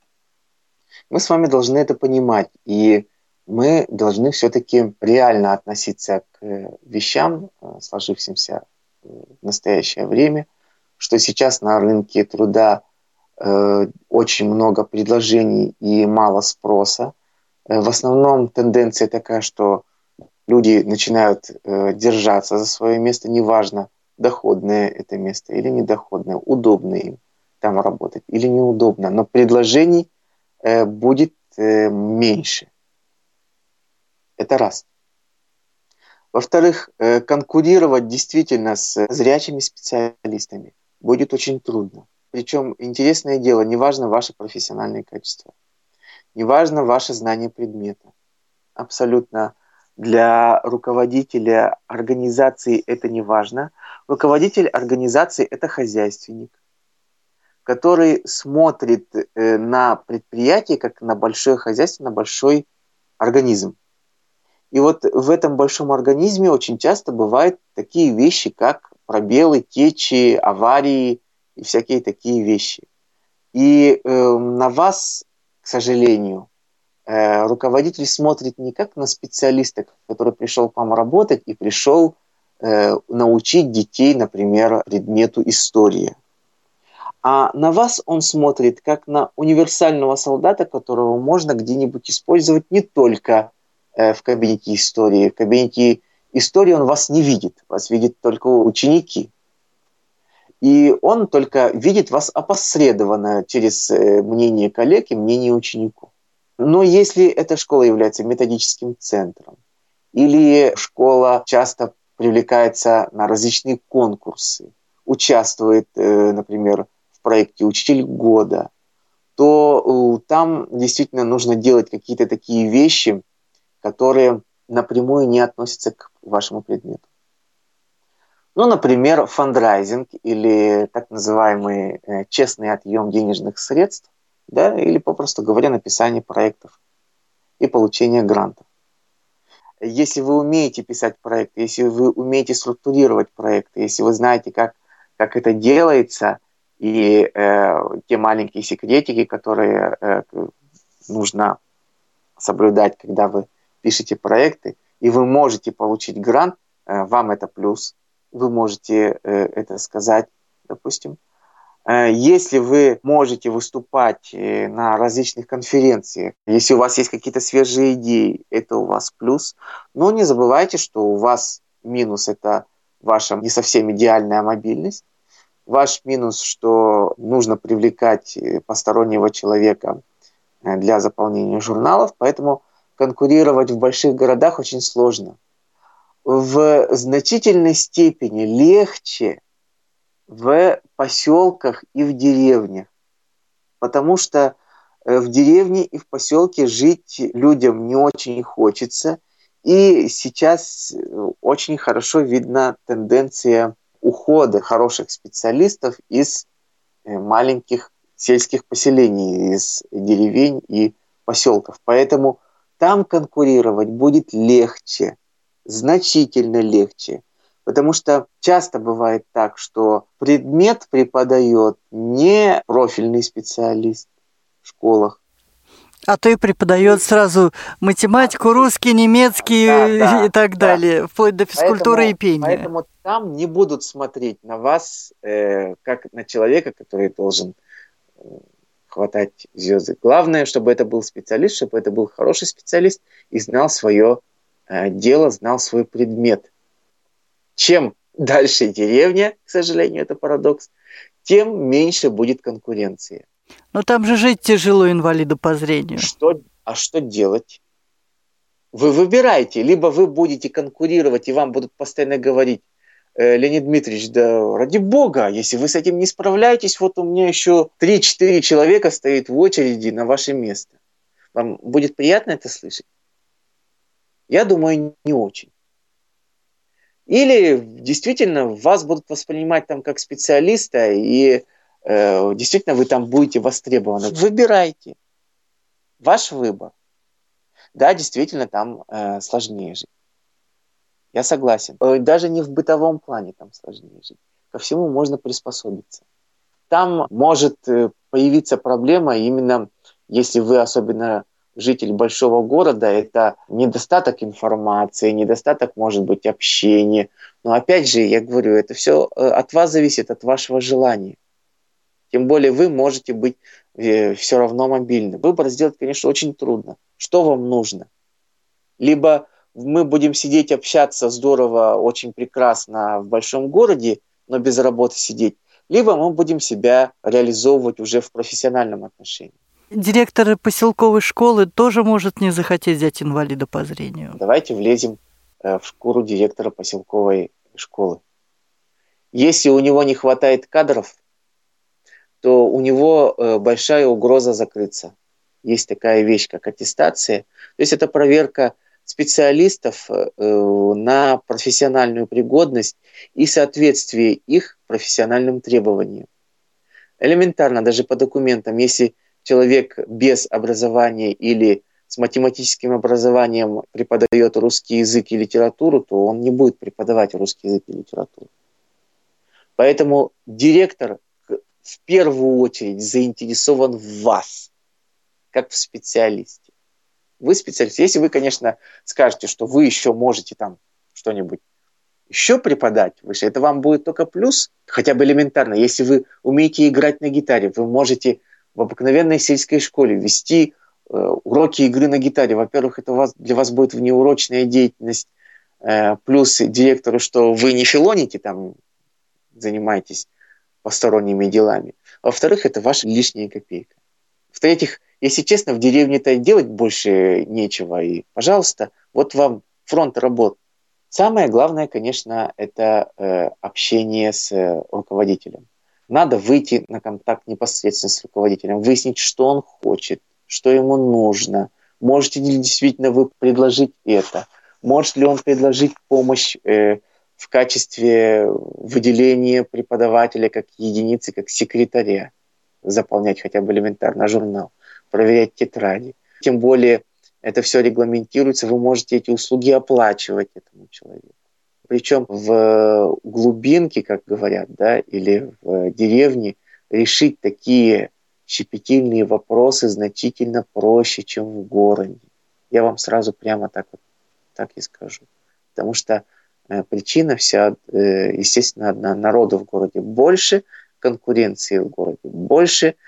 Мы с вами должны это понимать. И мы должны все-таки реально относиться к вещам, э, сложившимся в настоящее время, что сейчас на рынке труда Э, очень много предложений и мало спроса. Э, в основном тенденция такая, что люди начинают э, держаться за свое место, неважно, доходное это место или недоходное, удобно им там работать или неудобно, но предложений будет меньше. Это раз. Во-вторых, конкурировать действительно с зрячими специалистами будет очень трудно. Причем интересное дело, неважно ваше профессиональное качество, неважно ваше знание предмета. Абсолютно для руководителя организации это не важно. Руководитель организации – это хозяйственник, который смотрит э, на предприятие как на большое хозяйство, на большой организм. И вот в этом большом организме очень часто бывают такие вещи, как пробелы, течи, аварии, и всякие такие вещи. И э, на вас, к сожалению, э, руководитель смотрит не как на специалиста, который пришел к вам работать и пришел э, научить детей, например, предмету истории. А на вас он смотрит как на универсального солдата, которого можно где-нибудь использовать не только э, в кабинете истории. В кабинете истории он вас не видит, вас видят только ученики. И он только видит вас опосредованно через э, мнение коллег и мнение учеников. Но если эта школа является методическим центром, или школа часто привлекается на различные конкурсы, участвует, э, например, в проекте «Учитель года», то э, там действительно нужно делать какие-то такие вещи, которые напрямую не относятся к вашему предмету. Ну, например, фандрайзинг или так называемый э, честный отъем денежных средств, да, или, попросту говоря, написание проектов и получение грантов. Если вы умеете писать проекты, если вы умеете структурировать проекты, если вы знаете, как, как это делается, и э, те маленькие секретики, которые э, нужно соблюдать, когда вы пишете проекты, и вы можете получить грант, э, вам это плюс вы можете э, это сказать, допустим. Э, если вы можете выступать э, на различных конференциях, если у вас есть какие-то свежие идеи, это у вас плюс. Но не забывайте, что у вас минус – это ваша не совсем идеальная мобильность. Ваш минус, что нужно привлекать постороннего человека для заполнения журналов, поэтому конкурировать в больших городах очень сложно – в значительной степени легче в поселках и в деревнях, потому что э, в деревне и в поселке жить людям не очень хочется, и сейчас э, очень хорошо видна тенденция ухода хороших специалистов из э, маленьких сельских поселений, из деревень и поселков. Поэтому там конкурировать будет легче – значительно легче. Потому что часто бывает так, что предмет преподает не профильный специалист в школах. А то и преподает сразу математику, русский, немецкий да, да, и так да. далее, вплоть до физкультуры поэтому, и пения. Поэтому там не будут смотреть на вас э, как на человека, который должен э, хватать звезды. Главное, чтобы это был специалист, чтобы это был хороший специалист и знал свое Э, дело, знал свой предмет. Чем дальше деревня, к сожалению, это парадокс, тем меньше будет конкуренции. Но там же жить тяжело инвалиду по зрению. Что, а что делать? Вы выбираете, либо вы будете конкурировать, и вам будут постоянно говорить, э, Леонид Дмитриевич, да ради бога, если вы с этим не справляетесь, вот у меня еще 3-4 человека стоит в очереди на ваше место. Вам будет приятно это слышать? Я думаю, не очень. Или действительно вас будут воспринимать там как специалиста, и действительно вы там будете востребованы. Выбирайте. Ваш выбор. Да, действительно, там э, сложнее жить. Я согласен. Э, даже не в бытовом плане там сложнее жить. Ко всему можно приспособиться. Там может э, появиться проблема именно, если вы особенно житель большого города, это недостаток информации, недостаток, может быть, общения. Но опять же, я говорю, это все э, от вас зависит, от вашего желания. Тем более вы можете быть все равно мобильным. Выбор сделать, конечно, очень трудно. Что вам нужно? Либо мы будем сидеть, общаться здорово, очень прекрасно в большом городе, но без работы сидеть, либо мы будем себя реализовывать уже в профессиональном отношении. Директор поселковой школы тоже может не захотеть взять инвалида по зрению. Давайте влезем э, в шкуру директора поселковой школы. Если у него не хватает кадров, то у него э, большая угроза закрыться есть такая вещь, как аттестация. То есть это проверка специалистов э, на профессиональную пригодность и соответствие их профессиональным требованиям. Элементарно, даже по документам, если человек без образования или с математическим образованием преподает русский язык и литературу, то он не будет преподавать русский язык и литературу. Поэтому директор в первую очередь заинтересован в вас – как в специалисте. Вы специалист. Если вы, конечно, скажете, что вы еще можете там что-нибудь еще преподать выше, это вам будет только плюс, хотя бы элементарно. Если вы умеете играть на гитаре, вы можете в обыкновенной сельской школе вести э, уроки игры на гитаре. Во-первых, это у вас, для вас будет внеурочная деятельность, э, плюс директору, что вы не филоните там, занимаетесь посторонними делами. Во-вторых, это ваша лишняя копейка. В-третьих, если честно, в деревне-то делать больше нечего. И, пожалуйста, вот вам фронт работ. Самое главное, конечно, это э, общение с э, руководителем. Надо выйти на контакт непосредственно с руководителем, выяснить, что он хочет, что ему нужно. Можете ли действительно вы предложить это? Может ли он предложить помощь э, в качестве выделения преподавателя как единицы, как секретаря? Заполнять хотя бы элементарно журнал проверять тетради. Тем более это все регламентируется, вы можете эти услуги оплачивать этому человеку. Причем в глубинке, как говорят, да, или в деревне решить такие щепетильные вопросы значительно проще, чем в городе. Я вам сразу прямо так вот так и скажу. Потому что причина вся, э, естественно, одна. Народу в городе больше, конкуренции в городе больше –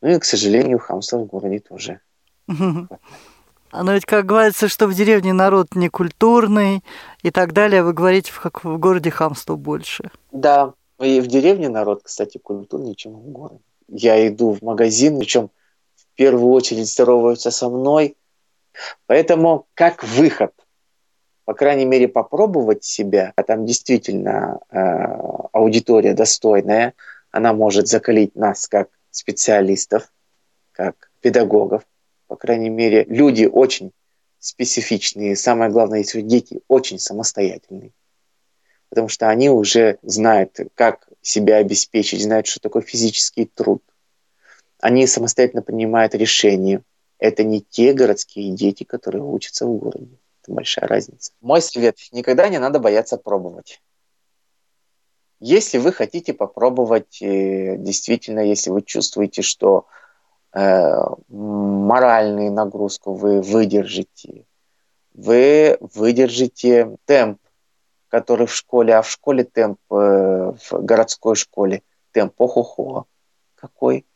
ну и, к сожалению, хамства в городе тоже. Но ведь как говорится, что в деревне народ некультурный и так далее, вы говорите, как в городе хамства больше. Да, и в деревне народ, кстати, культурнее, чем в городе. Я иду в магазин, причем в первую очередь здороваются со мной. Поэтому как выход, по крайней мере, попробовать себя, а там действительно э, аудитория достойная, она может закалить нас как специалистов, как педагогов. По крайней мере, люди очень специфичные. Самое главное, эти дети очень самостоятельные. Потому что они уже знают, как себя обеспечить, знают, что такое физический труд. Они самостоятельно принимают решения. Это не те городские дети, которые учатся в городе. Это большая разница. Мой совет – никогда не надо бояться пробовать. Если вы хотите попробовать, э, действительно, если вы чувствуете, что э, моральную нагрузку вы выдержите, вы выдержите темп, который в школе, а в школе темп, э, в городской школе темп охо-хо какой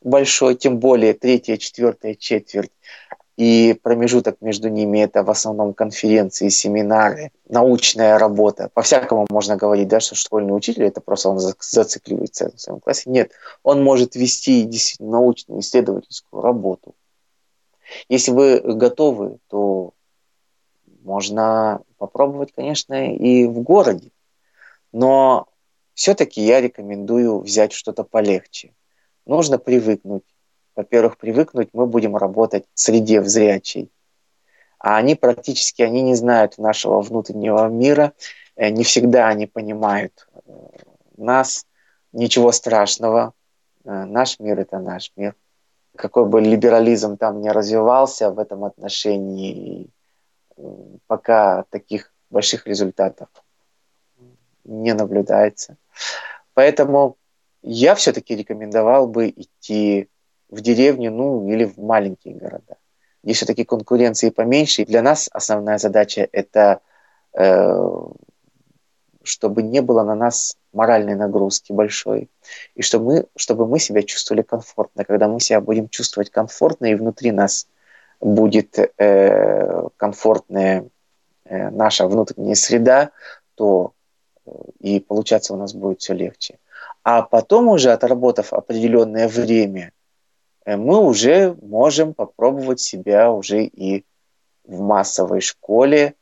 большой, тем более третья, четвертая четверть и промежуток между ними это в основном конференции, семинары, научная работа. По-всякому можно говорить, да, что школьный учитель это просто он зацикливается в своем классе. Нет, он может вести действительно научную исследовательскую работу. Если вы готовы, то можно попробовать, конечно, и в городе. Но все-таки я рекомендую взять что-то полегче. Нужно привыкнуть во-первых, привыкнуть, мы будем работать в среде. А они практически, они не знают нашего внутреннего мира, э, не всегда они понимают э, нас, ничего страшного. Э, наш мир – это наш мир. Какой бы либерализм там не развивался в этом отношении, пока таких больших результатов не наблюдается. Поэтому я все-таки рекомендовал бы идти в деревню, ну, или в маленькие города, где все-таки конкуренции поменьше. И для нас основная задача – это э, чтобы не было на нас моральной нагрузки большой, и чтобы мы, чтобы мы себя чувствовали комфортно. Когда мы себя будем чувствовать комфортно, и внутри нас будет э, комфортная э, наша внутренняя среда, то э, и получаться у нас будет все легче. А потом уже, отработав определенное время, мы уже можем попробовать себя уже и в массовой школе,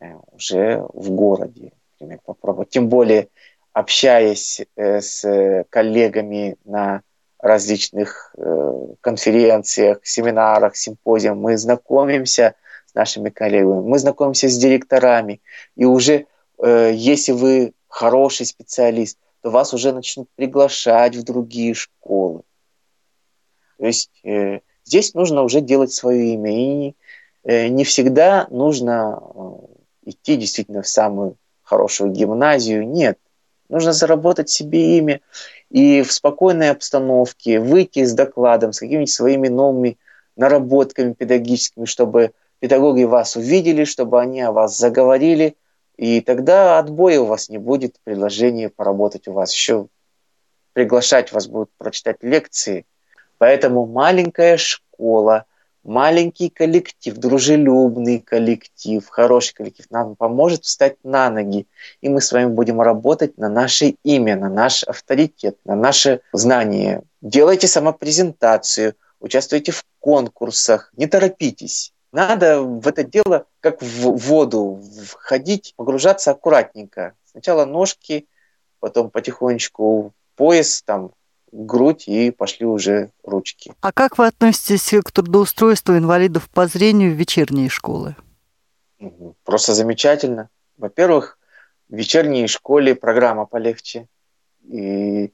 э, уже в городе например, попробовать. Тем более, общаясь э, с коллегами на различных э, конференциях, семинарах, симпозиях, мы знакомимся с нашими коллегами, мы знакомимся с директорами, и уже э, если вы хороший специалист, то вас уже начнут приглашать в другие школы. То есть здесь нужно уже делать свое имя, и не всегда нужно идти действительно в самую хорошую гимназию. Нет. Нужно заработать себе имя и в спокойной обстановке выйти с докладом, с какими-нибудь своими новыми наработками педагогическими, чтобы педагоги вас увидели, чтобы они о вас заговорили, и тогда отбоя у вас не будет, предложения поработать у вас. Еще приглашать вас будут прочитать лекции. Поэтому маленькая школа – маленький коллектив, дружелюбный коллектив, хороший коллектив нам поможет встать на ноги. И мы с вами будем работать на наше имя, на наш авторитет, на наше знание. Делайте самопрезентацию, участвуйте в конкурсах, не торопитесь. Надо в это дело, как в воду, входить, погружаться аккуратненько. Сначала ножки, потом потихонечку пояс, там, грудь и пошли уже ручки. А как вы относитесь к трудоустройству инвалидов по зрению в вечерние школы? Просто замечательно. Во-первых, в вечерней школе программа полегче. И, э,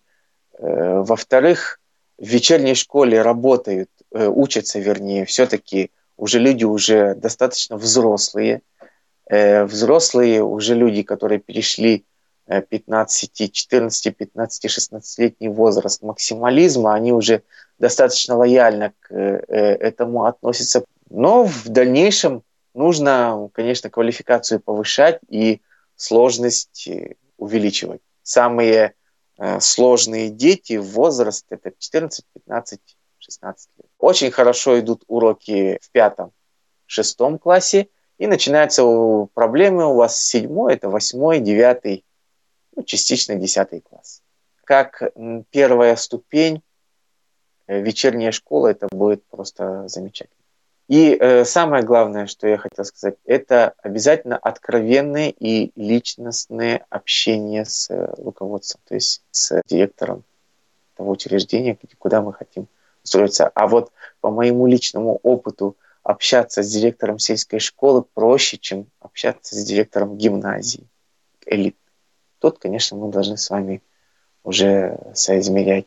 во-вторых, в вечерней школе работают, э, учатся, вернее, все-таки уже люди уже достаточно взрослые. Э, взрослые уже люди, которые перешли 15, 14, 15, 16-летний возраст максимализма, они уже достаточно лояльно к э, этому относятся. Но в дальнейшем нужно, конечно, квалификацию повышать и сложность э, увеличивать. Самые э, сложные дети в возраст это 14, 15, 16 лет. Очень хорошо идут уроки в пятом, шестом классе, и начинаются проблемы у вас седьмой, это восьмой, девятый, ну, частично 10 класс. Как первая ступень э, вечерняя школа, это будет просто замечательно. И э, самое главное, что я хотел сказать, это обязательно откровенное и личностное общение с э, руководством, то есть с директором того учреждения, куда мы хотим устроиться. А вот по моему личному опыту общаться с директором сельской школы проще, чем общаться с директором гимназии, элит тут, конечно, мы должны с вами уже соизмерять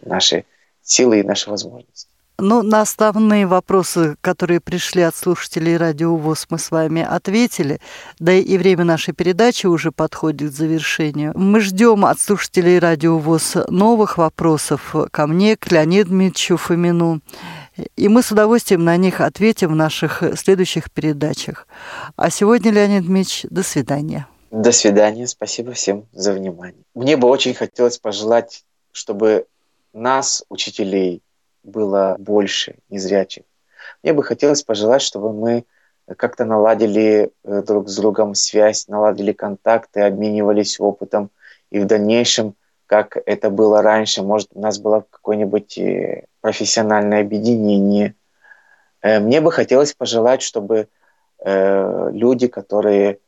наши силы и наши возможности. Ну, на основные вопросы, которые пришли от слушателей Радио ВОЗ, мы с вами ответили. Да и время нашей передачи уже подходит к завершению. Мы ждем от слушателей Радио ВОЗ новых вопросов ко мне, к Леониду Дмитриевичу Фомину. И мы с удовольствием на них ответим в наших следующих передачах. А сегодня, Леонид Дмитриевич, до свидания. До свидания. Спасибо всем за внимание. Мне бы очень хотелось пожелать, чтобы нас, учителей, было больше незрячих. Мне бы хотелось пожелать, чтобы мы как-то наладили э, друг с другом связь, наладили контакты, обменивались опытом. И в дальнейшем, как это было раньше, может, у нас было какое-нибудь э, профессиональное объединение. Э, мне бы хотелось пожелать, чтобы люди, которые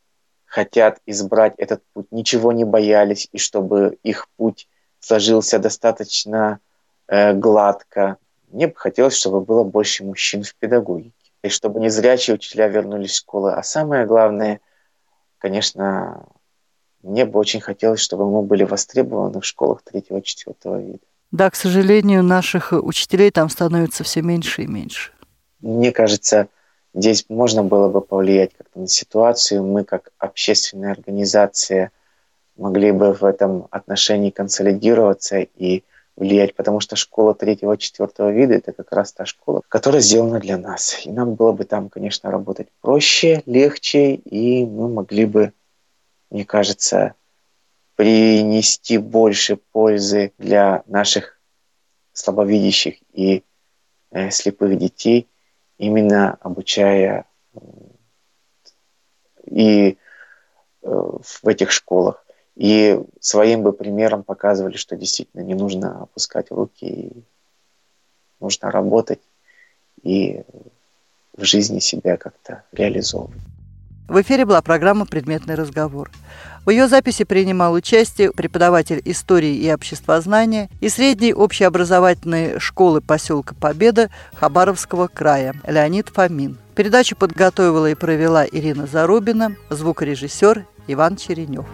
хотят избрать этот путь, ничего не боялись, и чтобы их путь сложился достаточно э, гладко. Мне бы хотелось, чтобы было больше мужчин в педагогике, и чтобы незрячие учителя вернулись в школы. А самое главное, конечно, мне бы очень хотелось, чтобы мы были востребованы в школах третьего-четвертого вида. Да, к сожалению, наших учителей там становится все меньше и меньше. Мне кажется, здесь можно было бы повлиять как-то на ситуацию. Мы, как общественная организация, могли бы в этом отношении консолидироваться и влиять, потому что школа третьего-четвертого вида – это как раз та школа, которая сделана для нас. И нам было бы там, конечно, работать проще, легче, и мы могли бы, мне кажется, принести больше пользы для наших слабовидящих и э, слепых детей, именно обучая и э, в этих школах. И своим бы примером показывали, что действительно не нужно опускать руки, нужно работать и в жизни себя как-то реализовывать. В эфире была программа «Предметный разговор». В ее записи принимал участие преподаватель истории и обществознания и средней общеобразовательной школы поселка Победа Хабаровского края Леонид Фомин. Передачу подготовила и провела Ирина Зарубина, звукорежиссер Иван Черенев.